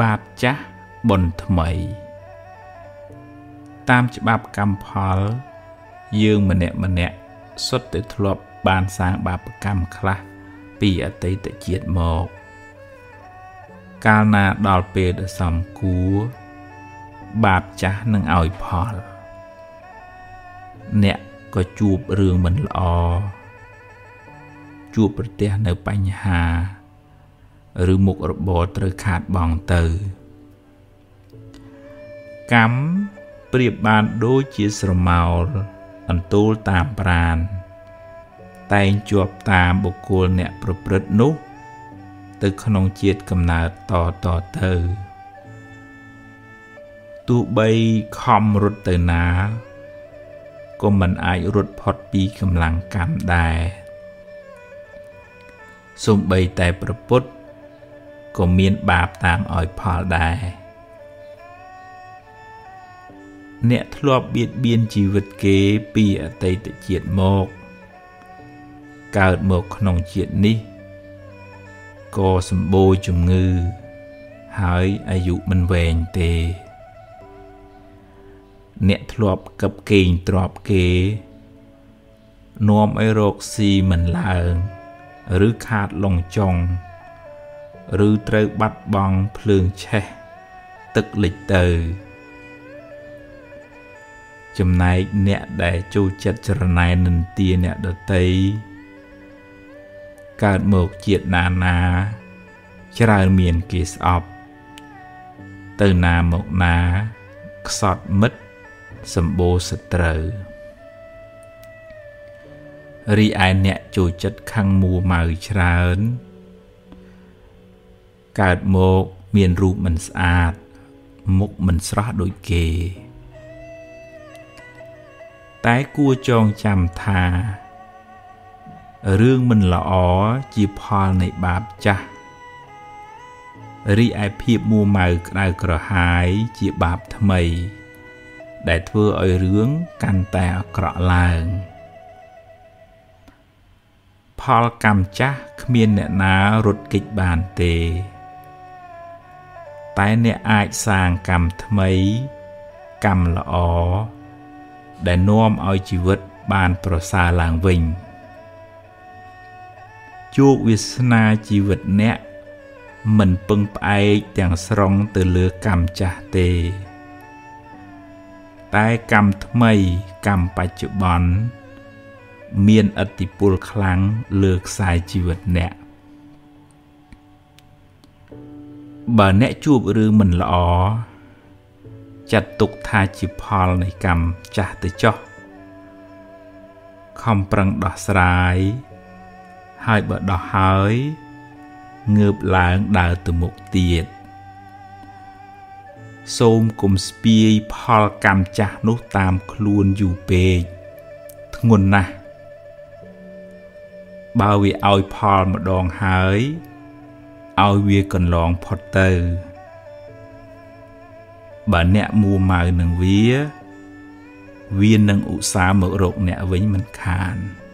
បាបចាស់បុណ្យថ្មី តាមច្បាប់កម្មផល យើងម្នាក់ម្នាក់សុទ្ធតែធ្លាប់បានសាងបាបកម្មខ្លះពីអតីតជាតិមក កាលណាដល់ពេលដ៏សំគួរបាបចាស់នឹងឲ្យផល អ្នកក៏ជួបរឿងមិនល្អ ជួបប្រទះនៅបញ្ហា ឬមុខរបរត្រូវខាតបង់ទៅកម្មប្រៀបបានដូចជាស្រមោលអន្ទូលតាមប្រាន តែងជាប់តាមបុគ្គលអ្នកប្រព្រឹត្តនោះ ទៅក្នុងជាតិកំណើតតតទៅទោះបីខំរត់ទៅណាក៏មិនអាចរត់ផុតពីកម្លាំងកម្មដែរ សំបីតែប្រពុតក៏មានបាបតាមឲ្យផលដែរអ្នកធ្លាប់បៀតបៀនជីវិតគេពីអតីតជាតិមកកើតមកក្នុងជាតិនេះក៏សម្បូរជំងឺ ហើយអាយុមិនវែងទេ អ្នកធ្លាប់កឹបកេងទ្របគេ នាំឲ្យរោគស៊ីមិនឡើង ឬខាតលងចុង ឬត្រូវបាត់បង់ភ្លើងឆេះទឹកលិចទៅ ចំណែកអ្នកដែលចូលចិត្តចរណែននិន្ទាអ្នកដតីកើតមកជាតិណាណាច្រើនមានគេស្អប់ ទៅណាមកណា ខ្សត់មិត្តសម្បូរសត្រូវ រីឯអ្នកចូលចិត្តខឹងមួម៉ៅច្រើន កើតមកមានរូបមិនស្អាត មុខមិនស្រស់ដូចគេ តែគួរចងចាំថារឿងមិនល្អជាផលនៃបាបចាស់រីឯភាពមួម៉ៅក្តៅក្រហាយជាបាបថ្មី ដែលធ្វើឲ្យរឿងកាន់តែអាក្រក់ឡើង ផលកម្មចាស់គ្មានអ្នកណារត់គេចបានទេ តែអ្នកអាចសាងកម្មថ្មី កម្មល្អដែលនាំឲ្យជីវិតបានប្រសើរឡើងវិញជោគវាសនាជីវិតអ្នកមិនពឹងផ្អែកទាំងស្រុងទៅលើកម្មចាស់ទេ តែកម្មថ្មីកម្មបច្ចុប្បន្ន មានឥទ្ធិពលខ្លាំងលើខ្សែជីវិតអ្នកបើអ្នកជួបរឿងមិនល្អចាត់ទុកថាជាផលនៃកម្មចាស់ទៅចោះខំប្រឹងដោះស្រាយហើយបើដោះហើយងើបឡើងដើរទៅមុខទៀតសូមគុំស្ពាយផលកម្មចាស់នោះតាមខ្លួនយូរពេកធ្ងន់ណាស់ បើវាឲ្យផលម្ដងហើយឲ្យវាកន្លងផុតទៅ បើអ្នកមួម៉ៅនឹងវា វានឹងឧស្សាហ៍មករកអ្នកវិញមិនខាន។